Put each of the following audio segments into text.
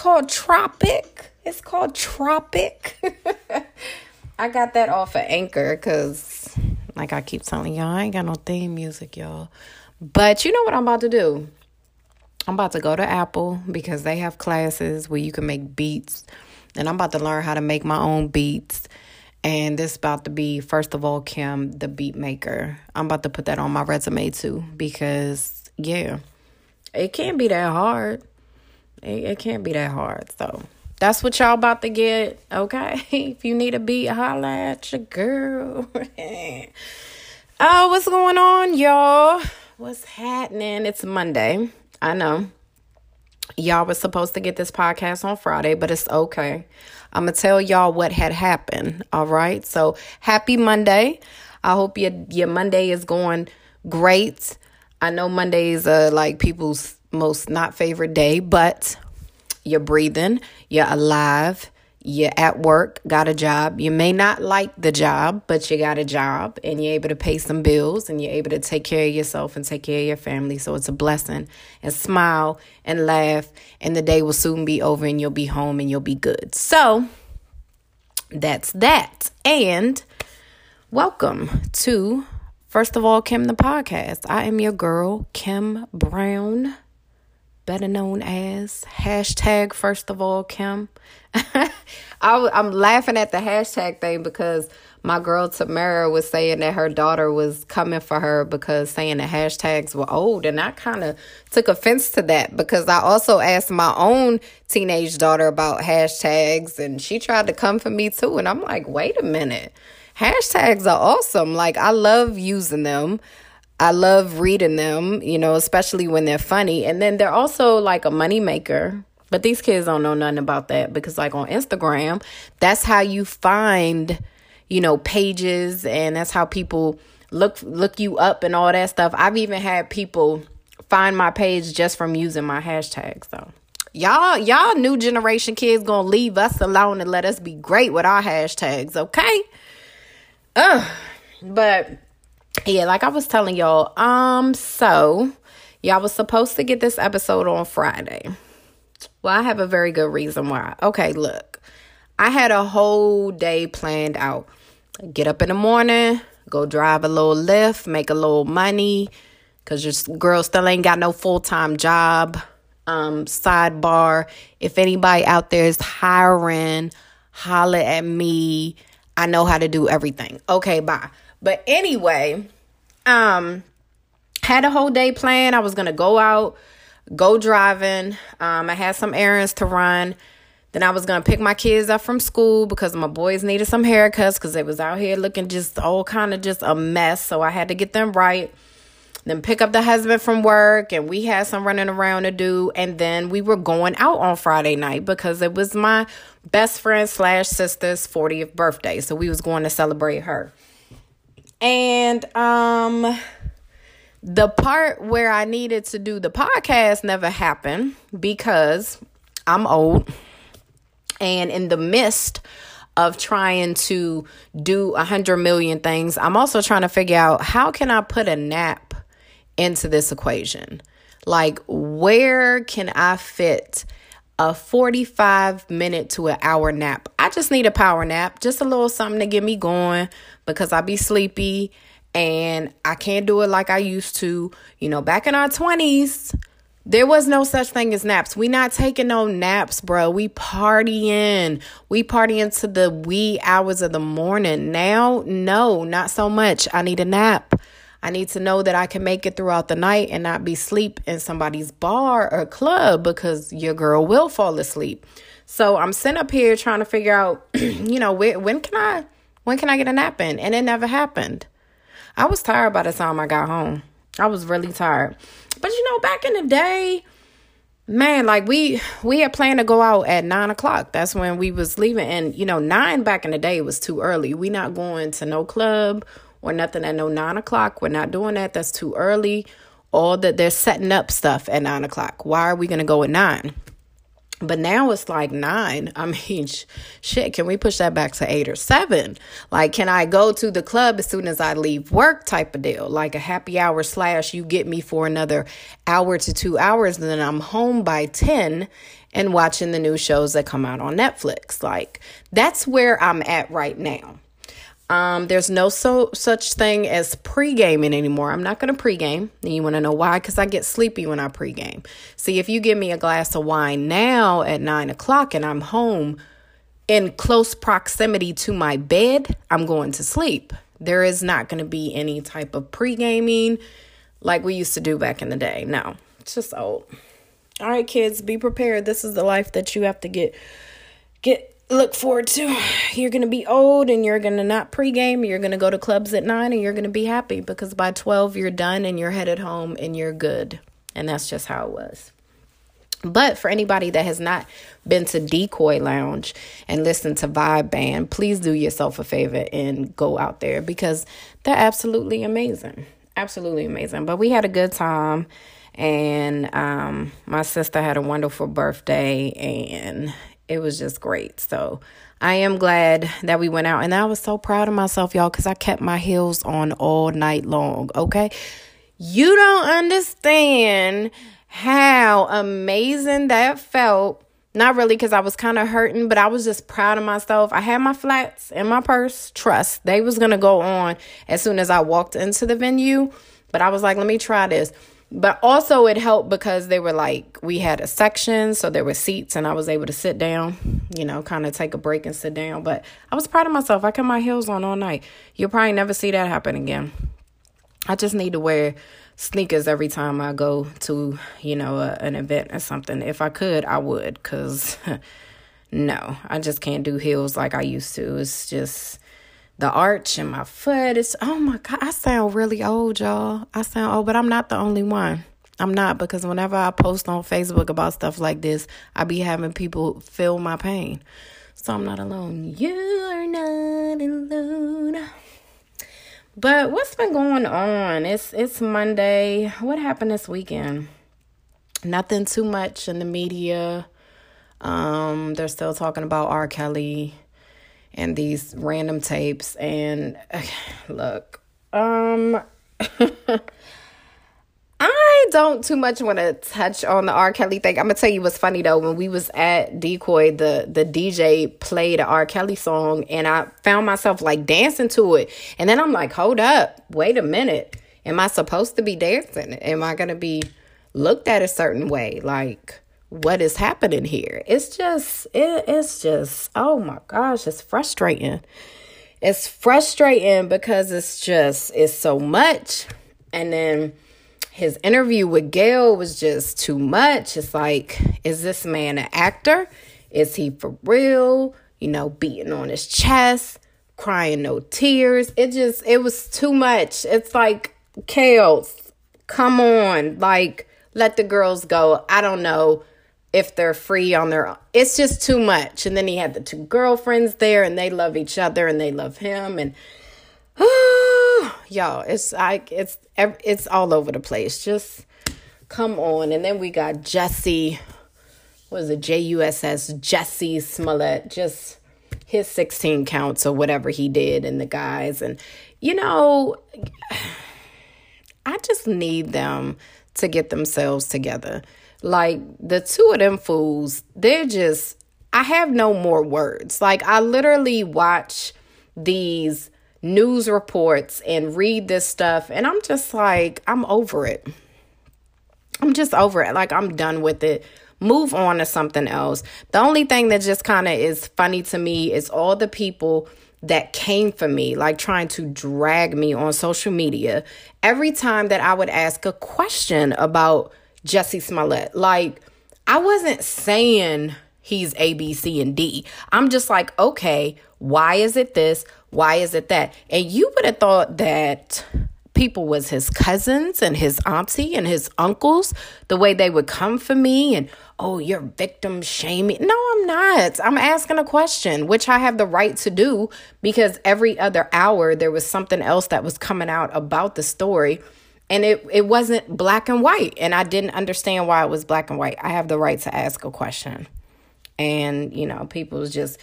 called Tropic. It's called Tropic. I got that off of Anchor because, like I keep telling y'all, I ain't got no theme music, y'all. But you know what I'm about to do? I'm about to go to Apple because they have classes where you can make beats. And I'm about to learn how to make my own beats. And this about to be, first of all, Kim, the beat maker. I'm about to put that on my resume too because, yeah, it can't be that hard. It, it can't be that hard. So that's what y'all about to get. Okay. if you need a beat, holla at your girl. oh, what's going on, y'all? What's happening? It's Monday. I know. Y'all was supposed to get this podcast on Friday, but it's okay. I'm going to tell y'all what had happened. All right. So happy Monday. I hope your, your Monday is going great. I know Mondays are uh, like people's most not favorite day, but you're breathing, you're alive, you're at work, got a job. You may not like the job, but you got a job and you're able to pay some bills and you're able to take care of yourself and take care of your family. So it's a blessing. And smile and laugh, and the day will soon be over and you'll be home and you'll be good. So that's that. And welcome to, first of all, Kim the podcast. I am your girl, Kim Brown better known as hashtag first of all kim. I, i'm laughing at the hashtag thing because my girl tamara was saying that her daughter was coming for her because saying the hashtags were old and i kind of took offense to that because i also asked my own teenage daughter about hashtags and she tried to come for me too and i'm like wait a minute. Hashtags are awesome. Like i love using them I love reading them, you know, especially when they're funny. And then they're also like a money maker. But these kids don't know nothing about that because like on Instagram, that's how you find, you know, pages and that's how people look look you up and all that stuff. I've even had people find my page just from using my hashtags So y'all y'all new generation kids gonna leave us alone and let us be great with our hashtags okay uh but yeah, like I was telling y'all, um, so y'all was supposed to get this episode on Friday. Well, I have a very good reason why. Okay, look. I had a whole day planned out. Get up in the morning, go drive a little Lyft, make a little money, cause your girl still ain't got no full time job. Um, sidebar: If anybody out there is hiring, holler at me. I know how to do everything. Okay, bye. But anyway, um, had a whole day planned. I was gonna go out, go driving. Um, I had some errands to run. Then I was gonna pick my kids up from school because my boys needed some haircuts because they was out here looking just all kind of just a mess. So I had to get them right. Then pick up the husband from work, and we had some running around to do. And then we were going out on Friday night because it was my best friend slash sister's 40th birthday. So we was going to celebrate her. And um the part where I needed to do the podcast never happened because I'm old. And in the midst of trying to do a hundred million things, I'm also trying to figure out how can I put a nap into this equation? Like, where can I fit a 45 minute to an hour nap. I just need a power nap, just a little something to get me going because I be sleepy and I can't do it like I used to. You know, back in our 20s, there was no such thing as naps. We not taking no naps, bro. We partying. We partying to the wee hours of the morning. Now, no, not so much. I need a nap. I need to know that I can make it throughout the night and not be sleep in somebody's bar or club because your girl will fall asleep. So I'm sitting up here trying to figure out, you know, when, when can I when can I get a nap in? And it never happened. I was tired by the time I got home. I was really tired. But you know, back in the day, man, like we we had planned to go out at nine o'clock. That's when we was leaving. And you know, nine back in the day was too early. We not going to no club or nothing at no nine o'clock. We're not doing that. That's too early. All that they're setting up stuff at nine o'clock. Why are we gonna go at nine? But now it's like nine. I mean, sh- shit, can we push that back to eight or seven? Like, can I go to the club as soon as I leave work type of deal? Like a happy hour slash, you get me for another hour to two hours, and then I'm home by 10 and watching the new shows that come out on Netflix. Like, that's where I'm at right now. Um, there's no so such thing as pre-gaming anymore. I'm not gonna pre-game. And you want to know why? Because I get sleepy when I pre-game. See, if you give me a glass of wine now at nine o'clock and I'm home in close proximity to my bed, I'm going to sleep. There is not going to be any type of pre-gaming like we used to do back in the day. No, it's just old. All right, kids, be prepared. This is the life that you have to get get look forward to. You're going to be old and you're going to not pregame. You're going to go to clubs at nine and you're going to be happy because by 12 you're done and you're headed home and you're good. And that's just how it was. But for anybody that has not been to Decoy Lounge and listened to Vibe Band, please do yourself a favor and go out there because they're absolutely amazing. Absolutely amazing. But we had a good time and um, my sister had a wonderful birthday and it was just great. So I am glad that we went out. And I was so proud of myself, y'all, because I kept my heels on all night long. Okay. You don't understand how amazing that felt. Not really because I was kind of hurting, but I was just proud of myself. I had my flats in my purse. Trust, they was going to go on as soon as I walked into the venue. But I was like, let me try this. But also, it helped because they were like, we had a section, so there were seats, and I was able to sit down, you know, kind of take a break and sit down. But I was proud of myself. I kept my heels on all night. You'll probably never see that happen again. I just need to wear sneakers every time I go to, you know, a, an event or something. If I could, I would, because no, I just can't do heels like I used to. It's just the arch in my foot. It's oh my god, I sound really old, y'all. I sound old, but I'm not the only one. I'm not because whenever I post on Facebook about stuff like this, I be having people feel my pain. So I'm not alone. You are not alone. But what's been going on? It's it's Monday. What happened this weekend? Nothing too much in the media. Um, they're still talking about R. Kelly and these random tapes and look um I don't too much want to touch on the R. Kelly thing. I'm gonna tell you what's funny though. When we was at Decoy, the the DJ played a R. Kelly song, and I found myself like dancing to it. And then I'm like, hold up, wait a minute. Am I supposed to be dancing? Am I gonna be looked at a certain way? Like, what is happening here. It's just it, it's just oh my gosh, it's frustrating. It's frustrating because it's just it's so much. And then his interview with Gayle was just too much. It's like, is this man an actor? Is he for real? You know, beating on his chest, crying no tears. It just it was too much. It's like chaos. Come on, like let the girls go. I don't know if they're free on their own. It's just too much. And then he had the two girlfriends there and they love each other and they love him and y'all, it's like it's it's all over the place. Just come on. And then we got Jussie was it J U S S Jussie Smollett just his 16 counts or whatever he did and the guys and you know I just need them to get themselves together like the two of them fools, they're just, I have no more words. Like I literally watch these news reports and read this stuff, and I'm just like, I'm over it. I'm just over it. Like I'm done with it. Move on to something else. The only thing that just kind of is funny to me is all the people that came for me, like trying to drag me on social media every time that I would ask a question about Jussie Smollett. Like, I wasn't saying he's A, B, C, and D. I'm just like, okay, why is it this? Why is it that? And you would have thought that people was his cousins and his auntie and his uncles, the way they would come for me and, oh, you're victim shaming. No, I'm not. I'm asking a question, which I have the right to do because every other hour there was something else that was coming out about the story and it it wasn't black and white. And i didn't understand why it was black and white. I have the right to ask a question. And, you know, people just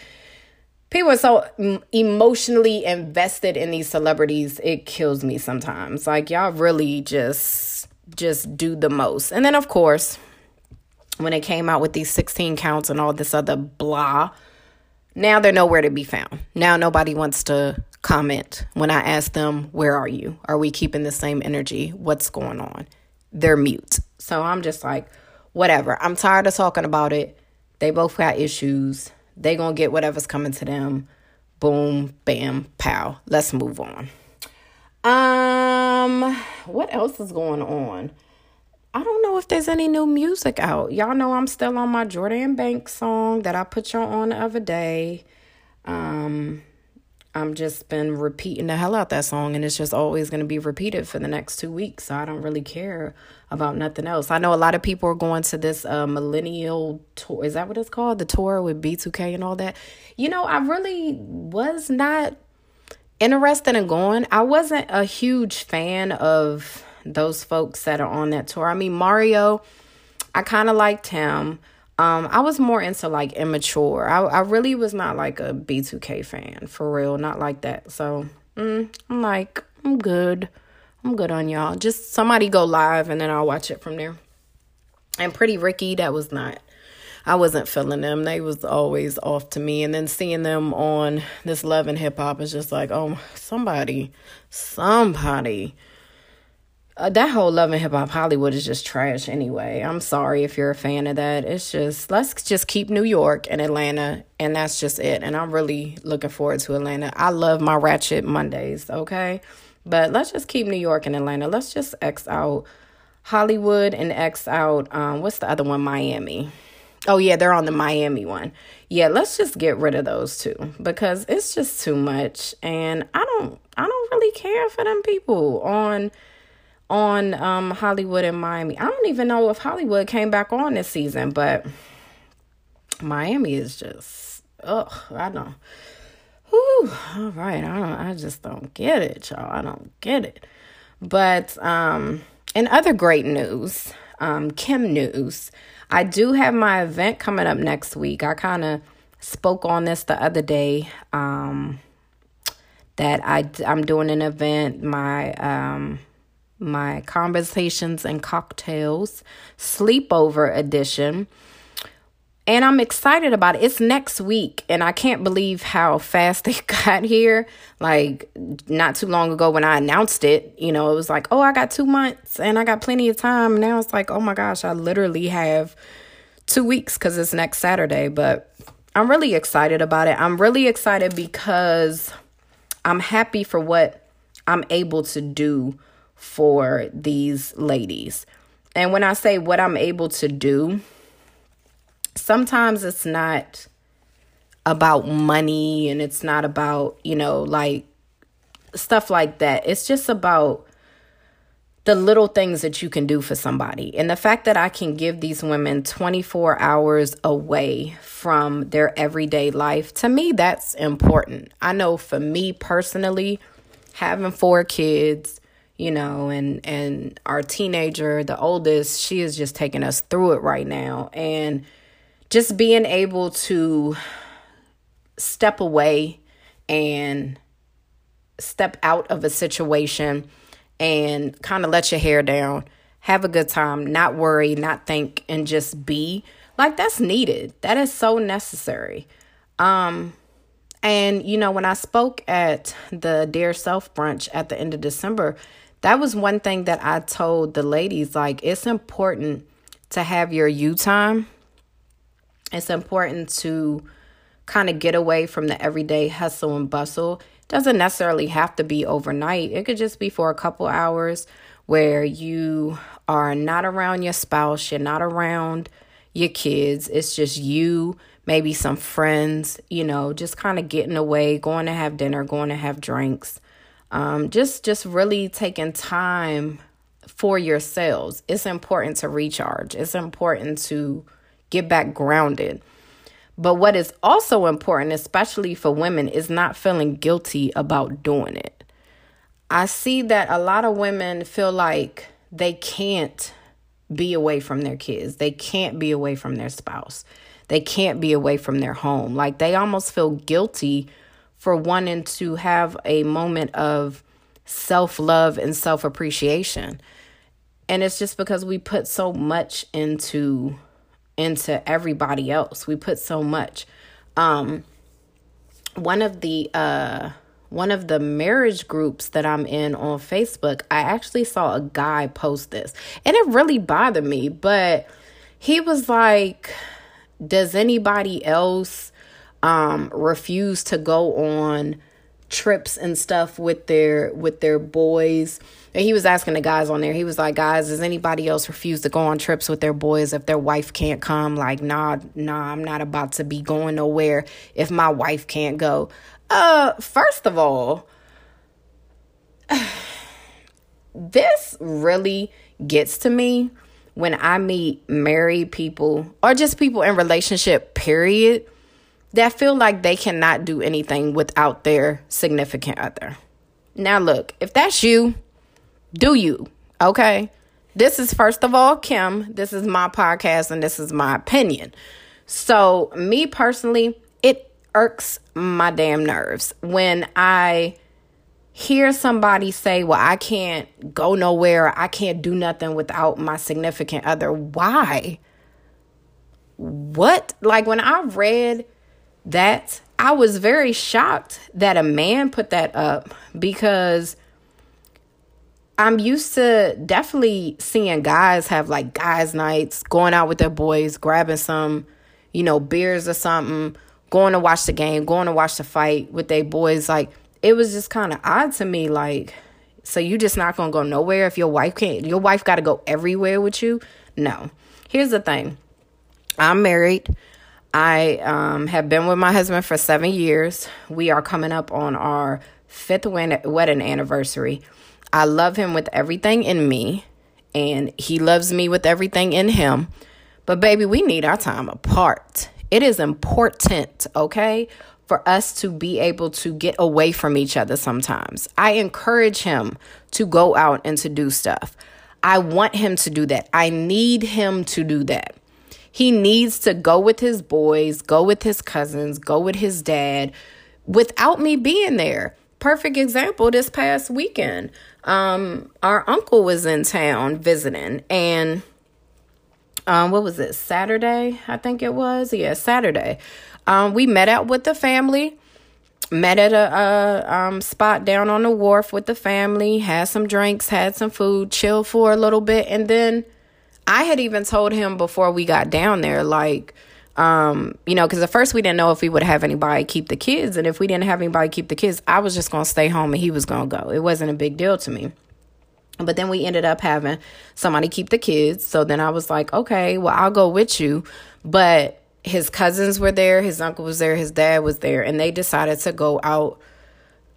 people are so emotionally invested in these celebrities it kills me sometimes. Like y'all really just just do the most. And then of course when it came out with these 16 counts and all this other blah now they're nowhere to be found. Now nobody wants to comment when i ask them where are you are we keeping the same energy what's going on they're mute so i'm just like whatever i'm tired of talking about it they both got issues they gonna get whatever's coming to them. Boom, bam, pow. Let's move on. Um, what else is going on? I don't know if there's any new music out. Y'all know I'm still on my Jordan Banks song that I put y'all on the other day. Um, I'm just been repeating the hell out that song, and it's just always going to be repeated for the next two weeks. So I don't really care about nothing else. I know a lot of people are going to this uh, millennial tour. Is that what it's called? The tour with B2K and all that. You know, I really was not interested in going. I wasn't a huge fan of those folks that are on that tour. I mean, Mario, I kind of liked him. Um, I was more into like immature. I I really was not like a B2K fan for real, not like that. So mm, I'm like I'm good. I'm good on y'all. Just somebody go live and then I'll watch it from there. And Pretty Ricky, that was not. I wasn't feeling them. They was always off to me. And then seeing them on this Love and Hip Hop is just like, oh, somebody, somebody uh, that whole love and hip hop Hollywood is just trash anyway. I'm sorry if you're a fan of that. It's just let's just keep New York and Atlanta, and that's just it. And I'm really looking forward to Atlanta. I love my Ratchet Mondays, okay? But let's just keep New York and Atlanta. Let's just X out Hollywood and X out um what's the other one? Miami. Oh yeah, they're on the Miami one. Yeah, let's just get rid of those two because it's just too much and I don't I don't really care for them people on on um, Hollywood and Miami. I don't even know if Hollywood came back on this season, but Miami is just ugh, I don't Whew, all right, I don't I just don't get it, y'all. I don't get it. But um in other great news, um Kim news, I do have my event coming up next week. I kind of spoke on this the other day. Um that I I'm doing an event. My um my Conversations and Cocktails Sleepover Edition. And I'm excited about it. It's next week, and I can't believe how fast they got here. Like, not too long ago when I announced it, you know, it was like, oh, I got two months and I got plenty of time. Now it's like, oh my gosh, I literally have two weeks because it's next Saturday. But I'm really excited about it. I'm really excited because I'm happy for what I'm able to do for these ladies. And when I say what I'm able to do, sometimes it's not about money and it's not about, you know, like stuff like that. It's just about the little things that you can do for somebody. And the fact that I can give these women 24 hours away from their everyday life, to me, that's important. I know for me personally, having four kids, you know and and our teenager the oldest she is just taking us through it right now. And just being able to step away and step out of a situation and kind of let your hair down have a good time not worry not think and just be like that's needed. That is so necessary. Um and you know when i spoke at the dear self brunch at the end of december that was one thing that I told the ladies like it's important to have your you time. It's important to kind of get away from the everyday hustle and bustle. It doesn't necessarily have to be overnight. It could just be for a couple hours where you are not around your spouse, you're not around your kids. It's just you, maybe some friends, you know, just kind of getting away, going to have dinner, going to have drinks um, just just really taking time for yourselves. It's important to recharge. It's important to get back grounded. But what is also important especially for women is not feeling guilty about doing it. I see that a lot of women feel like they can't be away from their kids. They can't be away from their spouse. They can't be away from their home. Like they almost feel guilty for wanting to have a moment of self love and self appreciation. And it's just because we put so much into into everybody else. We put so much. Um one of the uh one of the marriage groups that I'm in on Facebook, I actually saw a guy post this. And it really bothered me, but he was like, Does anybody else um, refuse to go on trips and stuff with their with their boys? And he was asking the guys on there, he was like, Guys, does anybody else refuse to go on trips with their boys if their wife can't come? Like, nah, nah, I'm not about to be going nowhere if my wife can't go. Uh, first of all, this really gets to me when I meet married people or just people in relationship period that feel like they cannot do anything without their significant other. Now look, if that's you, do you, okay? This is first of all Kim, this is my podcast and this is my opinion. So, me personally, it irks my damn nerves when I hear somebody say, Well, I can't go nowhere, I can't do nothing without my significant other. Why? What? Like when I read that, I was very shocked that a man put that up because I'm used to definitely seeing guys have like guys' nights, going out with their boys, grabbing some, you know, beers or something, going to watch the game, going to watch the fight with their boys. Like, it was just kind of odd to me like so you just not gonna go nowhere if your wife can't your wife gotta go everywhere with you? No. Here's the thing. I'm married i um, have been with my husband for seven years we are coming up on our fifth wedding anniversary i love him with everything in me and he loves me with everything in him but baby we need our time apart it is important okay for us to be able to get away from each other sometimes. I encourage him to go out and to do stuff. I want him to do that. I need him to do that. He needs to go with his boys, go with his cousins, go with his dad without me being there. Perfect example this past weekend. Um, our uncle was in town visiting and um, what was it? Saturday, I think it was. Yeah, Saturday. Um, we met out with the family, met at a, a um, spot down on the wharf with the family, had some drinks, had some food, chilled for a little bit, and then I had even told him before we got down there, like, um, you know, because at first we didn't know if we would have anybody keep the kids, and if we didn't have anybody keep the kids, I was just gonna stay home and he was gonna go. It wasn't a big deal to me. But then we ended up having somebody keep the kids. So then I was like, okay, well, I'll go with you. But his cousins were there, his uncle was there, his dad was there, and they decided to go out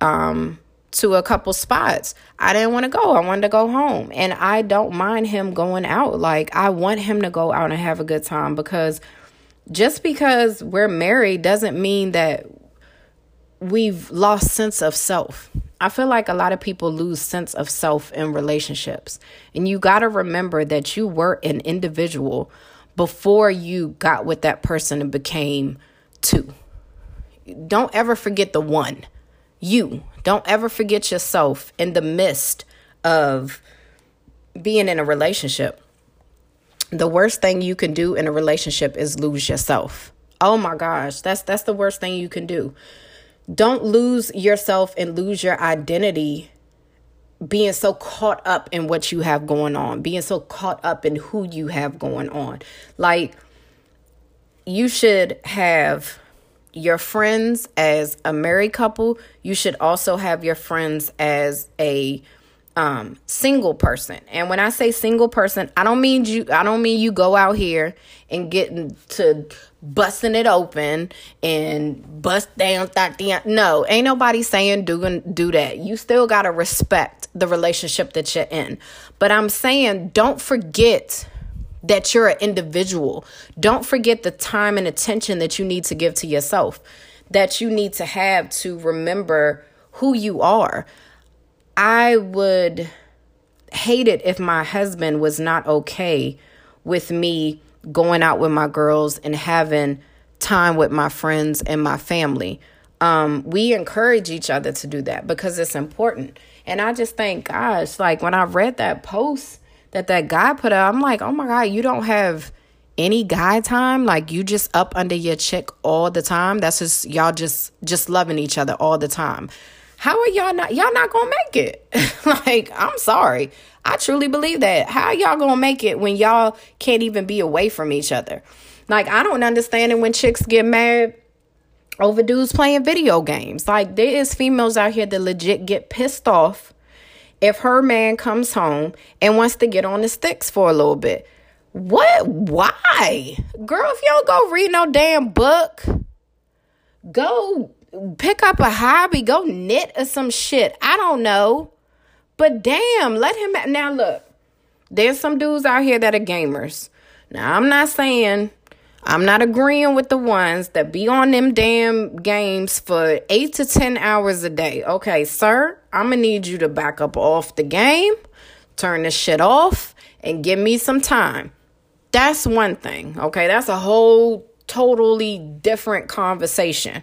um, to a couple spots. I didn't want to go. I wanted to go home. And I don't mind him going out. Like I want him to go out and have a good time because just because we're married doesn't mean that we've lost sense of self. I feel like a lot of people lose sense of self in relationships. And you got to remember that you were an individual before you got with that person and became two. Don't ever forget the one. You. Don't ever forget yourself in the midst of being in a relationship. The worst thing you can do in a relationship is lose yourself. Oh my gosh, that's that's the worst thing you can do. Don't lose yourself and lose your identity being so caught up in what you have going on, being so caught up in who you have going on. Like, you should have your friends as a married couple. You should also have your friends as a um single person. And when I say single person, I don't mean you I don't mean you go out here and get to busting it open and bust down that no, ain't nobody saying do do that. You still got to respect the relationship that you're in. But I'm saying don't forget that you're an individual. Don't forget the time and attention that you need to give to yourself. That you need to have to remember who you are. I would hate it if my husband was not okay with me going out with my girls and having time with my friends and my family. Um, we encourage each other to do that because it's important. And I just think, gosh, like when I read that post that that guy put up, I'm like, oh my God, you don't have any guy time? Like you just up under your chick all the time? That's just y'all just just loving each other all the time. How are y'all not y'all not gonna make it? Like i'm sorry. I truly believe that. How y'all gonna make it when y'all can't even be away from each other? Like i don't understand it when chicks get mad over dudes playing video games. Like there is females out here that legit get pissed off if her man comes home and wants to get on the sticks for a little bit what? Why? Girl, if you don't go read no damn book, go pick up a hobby, go knit or some shit. I don't know. But damn, let him. Now, look, there's some dudes out here that are gamers. Now, I'm not saying, I'm not agreeing with the ones that be on them damn games for eight to 10 hours a day. Okay, sir, I'm gonna need you to back up off the game, turn the shit off, and give me some time. That's one thing, okay? That's a whole totally different conversation.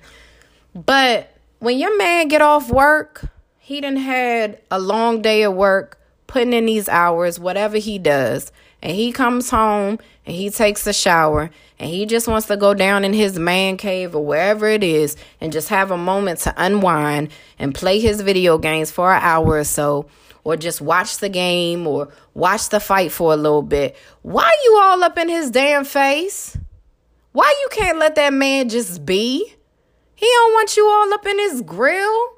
But when your man get off work, he done had a long day of work, putting in these hours, whatever he does, and he comes home and he takes a shower and he just wants to go down in his man cave or wherever it is and just have a moment to unwind and play his video games for an hour or so or just watch the game or watch the fight for a little bit. Why you all up in his damn face? Why you can't let that man just be? He don't want you all up in his grill.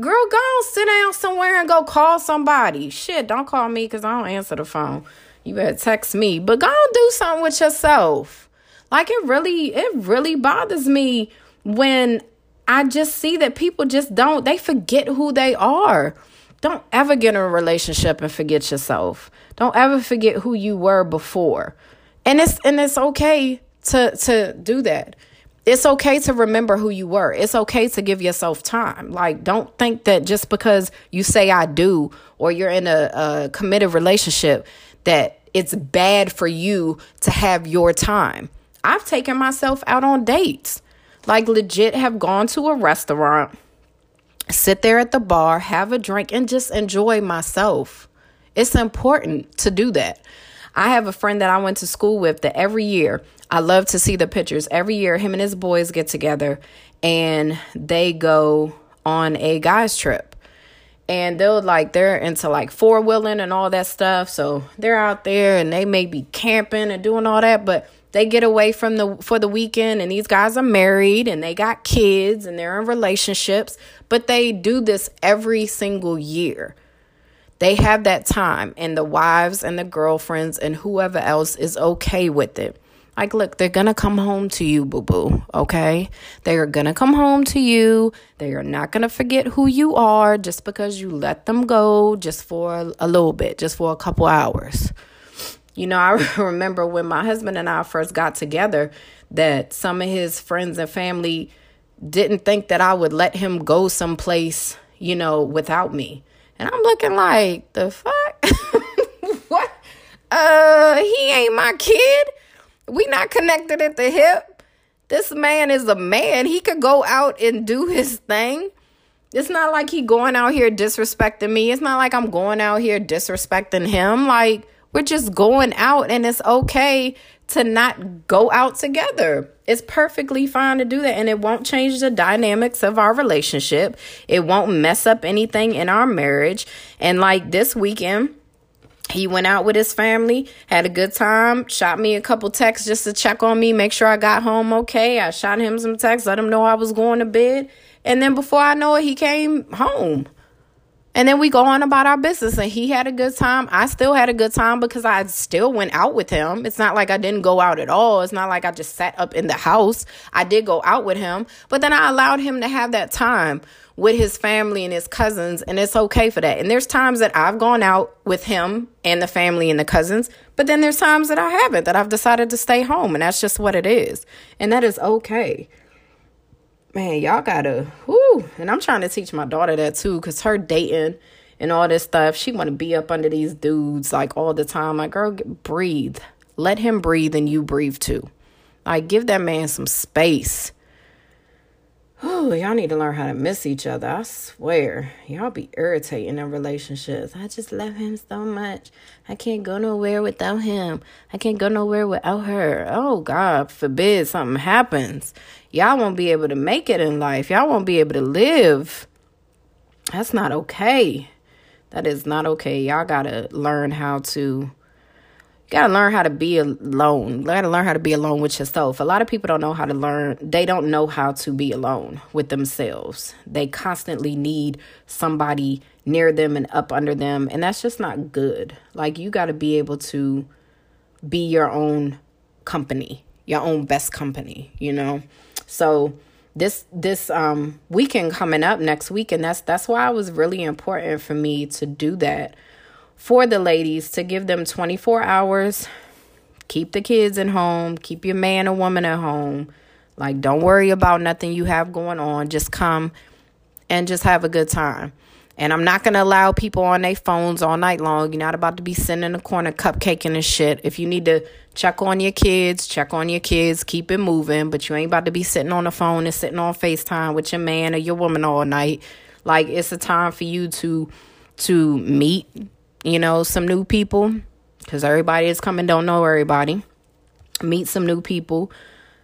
Girl, go on, sit down somewhere and go call somebody. Shit, don't call me because I don't answer the phone. You better text me. But go on, do something with yourself. Like it really, it really bothers me when I just see that people just don't, they forget who they are. Don't ever get in a relationship and forget yourself. Don't ever forget who you were before. And it's and it's okay to to do that. It's okay to remember who you were. It's okay to give yourself time. Like don't think that just because you say I do or you're in a, a committed relationship that it's bad for you to have your time. I've taken myself out on dates. Like legit have gone to a restaurant sit there at the bar, have a drink, and just enjoy myself. It's important to do that. I have a friend that I went to school with that every year, I love to see the pictures. Every year, him and his boys get together and they go on a guys' trip. And they'll like, they're into like four wheeling and all that stuff. So they're out there and they may be camping and doing all that, but they get away from the for the weekend and these guys are married and they got kids and they're in relationships but they do this every single year they have that time and the wives and the girlfriends and whoever else is okay with it like look they're gonna come home to you boo boo okay they are gonna come home to you they are not gonna forget who you are just because you let them go just for a little bit just for a couple hours you know, I remember when my husband and I first got together that some of his friends and family didn't think that I would let him go someplace, you know, without me. And I'm looking like, the fuck? what? Uh, he ain't my kid. We not connected at the hip. This man is a man. He could go out and do his thing. It's not like he going out here disrespecting me. It's not like I'm going out here disrespecting him. Like, we're just going out and it's okay to not go out together. It's perfectly fine to do that and it won't change the dynamics of our relationship. It won't mess up anything in our marriage. And like this weekend, he went out with his family, had a good time, shot me a couple texts just to check on me, make sure I got home okay. I shot him some texts, let him know I was going to bed. And then before I know it, he came home. And then we go on about our business. And he had a good time. I still had a good time because I still went out with him. It's not like I didn't go out at all. It's not like I just sat up in the house. I did go out with him. But then I allowed him to have that time with his family and his cousins. And it's okay for that. And there's times that I've gone out with him and the family and the cousins. But then there's times that I haven't, that I've decided to stay home. And that's just what it is. And that is okay man, y'all gotta, whoo. And I'm trying to teach my daughter that too, because her dating and all this stuff, she want to be up under these dudes like all the time. Like, girl, breathe. Let him breathe and you breathe too. Like, give that man some space. Oh, y'all need to learn how to miss each other. I swear. Y'all be irritating in relationships. I just love him so much. I can't go nowhere without him. I can't go nowhere without her. Oh, God forbid something happens. Y'all won't be able to make it in life. Y'all won't be able to live. That's not okay. That is not okay. Y'all got to learn how to gotta learn how to be alone. Gotta learn how to be alone with yourself. A lot of people don't know how to learn. They don't know how to be alone with themselves. They constantly need somebody near them and up under them, and that's just not good. Like you gotta be able to be your own company, your own best company. You know, so this this um weekend coming up next week and that's that's why it was really important for me to do that for the ladies to give them 24 hours. Keep the kids at home, keep your man or woman at home. Like, don't worry about nothing you have going on. Just come and just have a good time. And I'm not going to allow people on their phones all night long. You're not about to be sitting in the corner cupcaking and shit. If you need to check on your kids, check on your kids, keep it moving. But you ain't about to be sitting on the phone and sitting on FaceTime with your man or your woman all night. Like, it's a time for you to to meet you know, some new people because everybody is coming, don't know everybody. Meet some new people,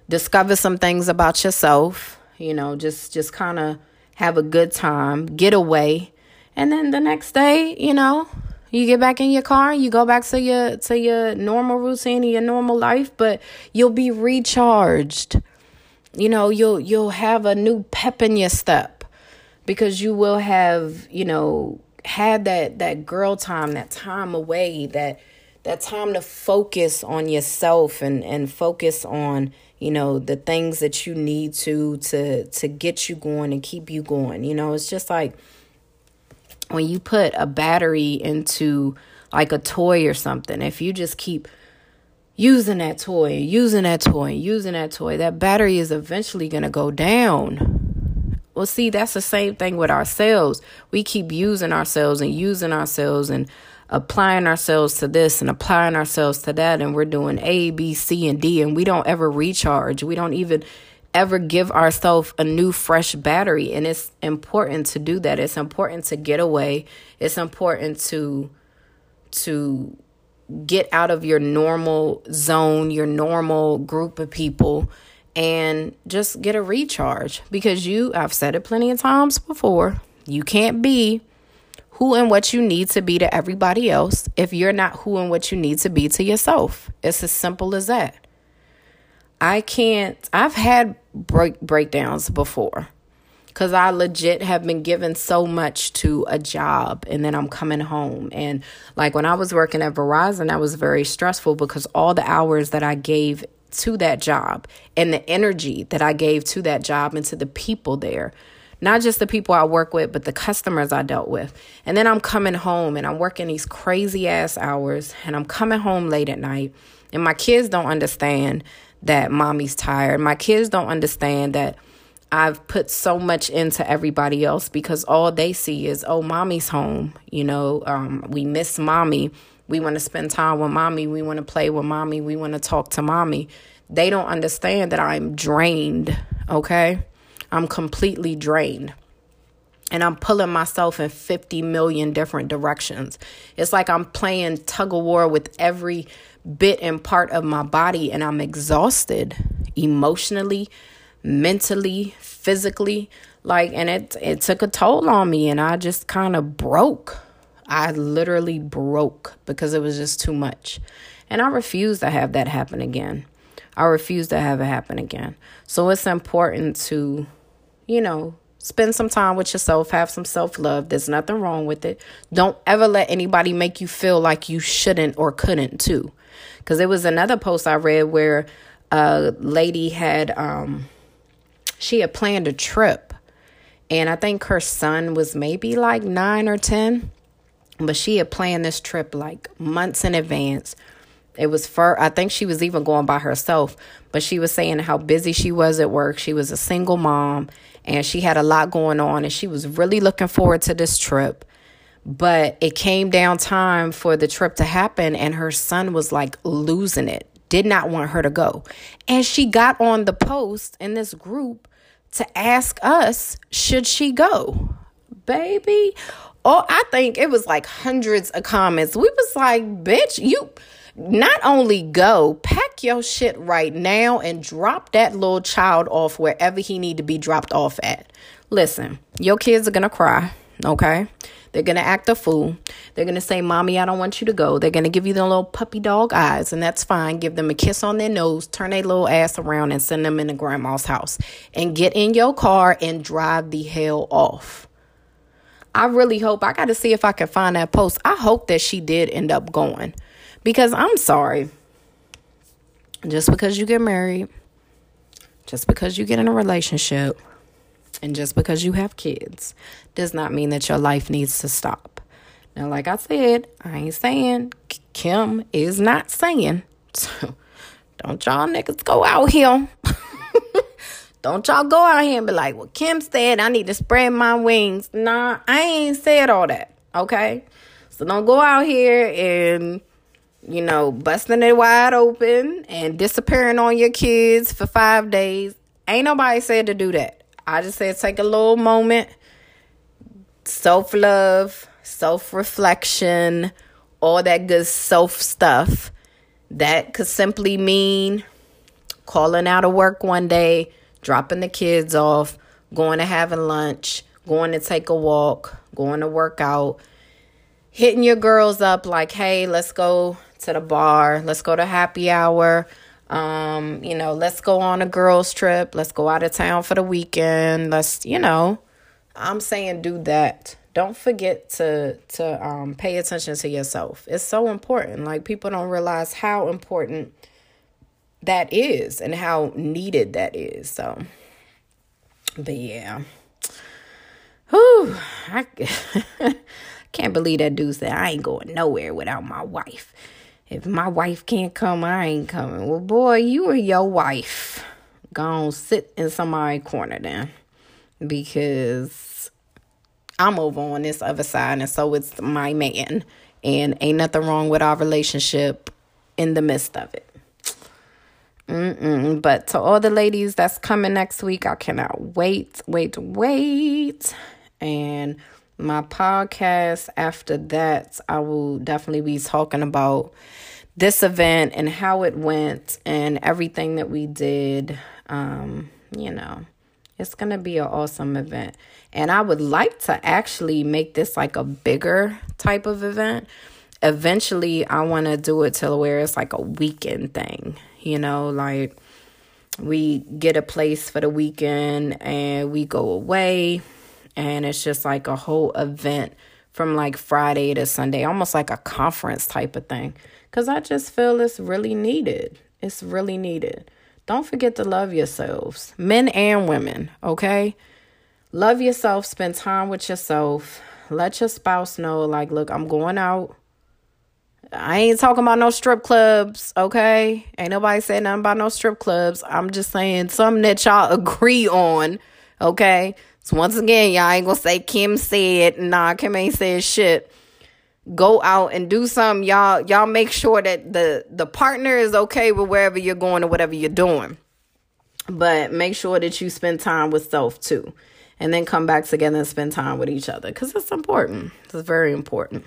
discover some things about yourself, you know, just just kind of have a good time, get away. And then the next day, you know, you get back in your car, you go back to your to your normal routine and your normal life, but you'll be recharged. You know, you'll you'll have a new pep in your step because you will have, you know, had that that girl time, that time away, that that time to focus on yourself and and focus on you know the things that you need to to to get you going and keep you going. You know it's just like when you put a battery into like a toy or something if you just keep using that toy using that toy using that toy that battery is eventually going to go down well, see, that's the same thing with ourselves. We keep using ourselves and using ourselves and applying ourselves to this and applying ourselves to that. And we're doing A, B, C, and D, and we don't ever recharge. We don't even ever give ourselves a new, fresh battery. And it's important to do that. It's important to get away. It's important to, to, get out of your normal zone, your normal group of people and just get a recharge because you, I've said it plenty of times before, you can't be who and what you need to be to everybody else if you're not who and what you need to be to yourself. It's as simple as that. I can't, I've had break breakdowns before because I legit have been given so much to a job and then I'm coming home. And like when I was working at Verizon, that was very stressful because all the hours that I gave to that job and the energy that I gave to that job and to the people there. Not just the people I work with, but the customers I dealt with. And then I'm coming home and I'm working these crazy ass hours and I'm coming home late at night. And my kids don't understand that mommy's tired. My kids don't understand that I've put so much into everybody else because all they see is, oh, mommy's home. You know, um, we miss mommy. We want to spend time with mommy. We want to play with mommy. We want to talk to mommy. They don't understand that I'm drained, okay? I'm completely drained. And I'm pulling myself in 50 million different directions. It's like I'm playing tug of war with every bit and part of my body, and I'm exhausted emotionally, mentally, physically. Like, and it, it took a toll on me, and I just kind of broke I literally broke because it was just too much. And I refuse to have that happen again. I refuse to have it happen again. So it's important to, you know, spend some time with yourself, have some self love. There's nothing wrong with it. Don't ever let anybody make you feel like you shouldn't or couldn't, too. Because there was another post I read where a lady had, um, she had planned a trip. And I think her son was maybe like nine or 10 but she had planned this trip like months in advance. It was for, I think she was even going by herself, but she was saying how busy she was at work. She was a single mom and she had a lot going on and she was really looking forward to this trip. But it came down time for the trip to happen, and her son was like losing it, did not want her to go. And she got on the post in this group to ask us, should she go? Baby. Oh, I think it was like hundreds of comments. We was like, bitch, you not only go, pack your shit right now and drop that little child off wherever he need to be dropped off at. Listen, your kids are gonna cry, okay? They're to act a fool. They're to say, Mommy, I don't want you to go. They're to give you the little puppy dog eyes, and that's fine. Give them a kiss on their nose, turn their little ass around, and send them in into grandma's house. And get in your car and drive the hell off. I really hope, I got to see if I can find that post. I hope that she did end up going. Because I'm sorry. Just because you get married, just because you get in a relationship, and just because you have kids does not mean that your life needs to stop. Now, like I said, I ain't saying Kim is not saying. So don't y'all niggas go out here. don't y'all go out here and be like, well, Kim said I need to spread my wings. Nah, I ain't said all that. Okay? So don't go out here and, you know, busting it wide open and disappearing on your kids for five days. Ain't nobody said to do that. I just said take a little moment, self love, self reflection, all that good self stuff. That could simply mean calling out of work one day, dropping the kids off, going to having lunch, going to take a walk, going to work out, hitting your girls up like, hey, let's go to the bar, let's go to happy hour. Um, you know, let's go on a girls' trip. Let's go out of town for the weekend. Let's, you know, I'm saying do that. Don't forget to to um pay attention to yourself. It's so important. Like people don't realize how important that is and how needed that is. So, but yeah. Whew, I can't believe that dude said I ain't going nowhere without my wife. If my wife can't come, I ain't coming. Well, boy, you or your wife gonna sit in somebody's corner then. Because I'm over on this other side, and so it's my man. And ain't nothing wrong with our relationship in the midst of it. Mm-mm. But to all the ladies that's coming next week, I cannot wait, wait, wait. And my podcast after that, I will definitely be talking about this event and how it went and everything that we did. Um, you know, it's going to be an awesome event. And I would like to actually make this like a bigger type of event. Eventually, I want to do it till where it's like a weekend thing, you know, like we get a place for the weekend and we go away and it's just like a whole event from like Friday to Sunday, almost like a conference type of thing. Because I just feel it's really needed. It's really needed. Don't forget to love yourselves, men and women, okay? Love yourself, spend time with yourself. Let your spouse know, like, look, I'm going out. I ain't talking about no strip clubs, okay? Ain't nobody saying nothing about no strip clubs. I'm just saying something that y'all agree on, okay? So once again, y'all ain't gonna say Kim said, nah, Kim ain't said shit. Go out and do something. Y'all, y'all make sure that the the partner is okay with wherever you're going or whatever you're doing. But make sure that you spend time with self too. And then come back together and spend time with each other. Cause it's important. It's very important.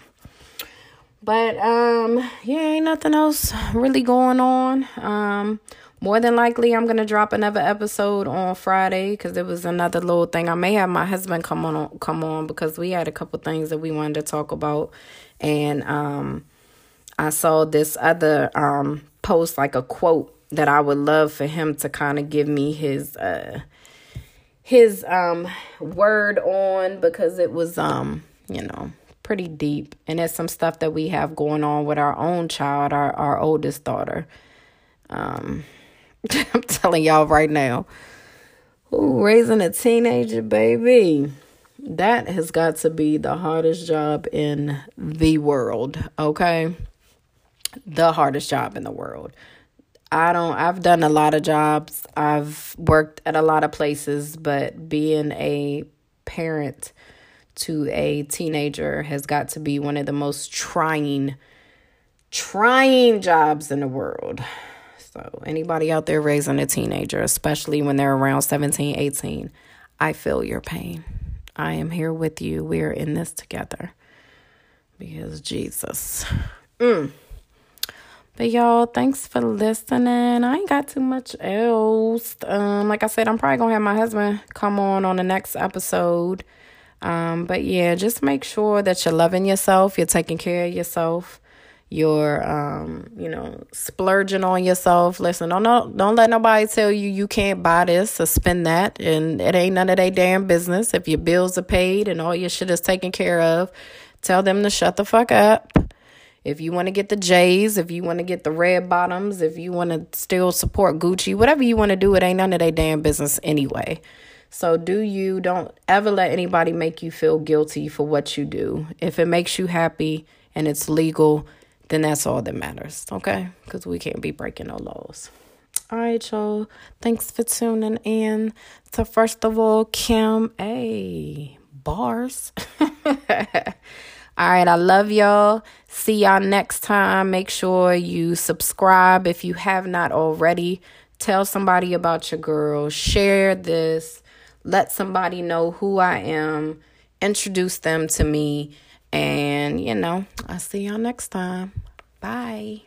But um, yeah, ain't nothing else really going on. Um more than likely, I'm gonna drop another episode on Friday because there was another little thing. I may have my husband come on come on because we had a couple things that we wanted to talk about, and um, I saw this other um post like a quote that I would love for him to kind of give me his uh his um word on because it was um you know pretty deep and it's some stuff that we have going on with our own child our our oldest daughter um I'm telling y'all right now. Raising a teenager, baby. That has got to be the hardest job in the world, okay? The hardest job in the world. I don't I've done a lot of jobs. I've worked at a lot of places, but being a parent to a teenager has got to be one of the most trying, trying jobs in the world. So, anybody out there raising a teenager, especially when they're around 17, 18, I feel your pain. I am here with you. We're in this together. Because Jesus. Mm. But y'all, thanks for listening. I ain't got too much else. Um, like I said, I'm probably gonna have my husband come on on the next episode. Um, but yeah, just make sure that you're loving yourself, you're taking care of yourself, you're um, you know, splurging on yourself. Listen, don't don't let nobody tell you you can't buy this or spend that, and it ain't none of their damn business. If your bills are paid and all your shit is taken care of, tell them to shut the fuck up. If you want to get the J's, if you want to get the red bottoms, if you want to still support Gucci, whatever you want to do, it ain't none of their damn business anyway. So, do you don't ever let anybody make you feel guilty for what you do. If it makes you happy and it's legal, then that's all that matters, okay? Because we can't be breaking no laws. All right, y'all. Thanks for tuning in So, First of All, Kim A. Bars. All right, I love y'all. See y'all next time. Make sure you subscribe if you have not already. Tell somebody about your girl. Share this. Let somebody know who I am. Introduce them to me. And, you know, I'll see y'all next time. Bye.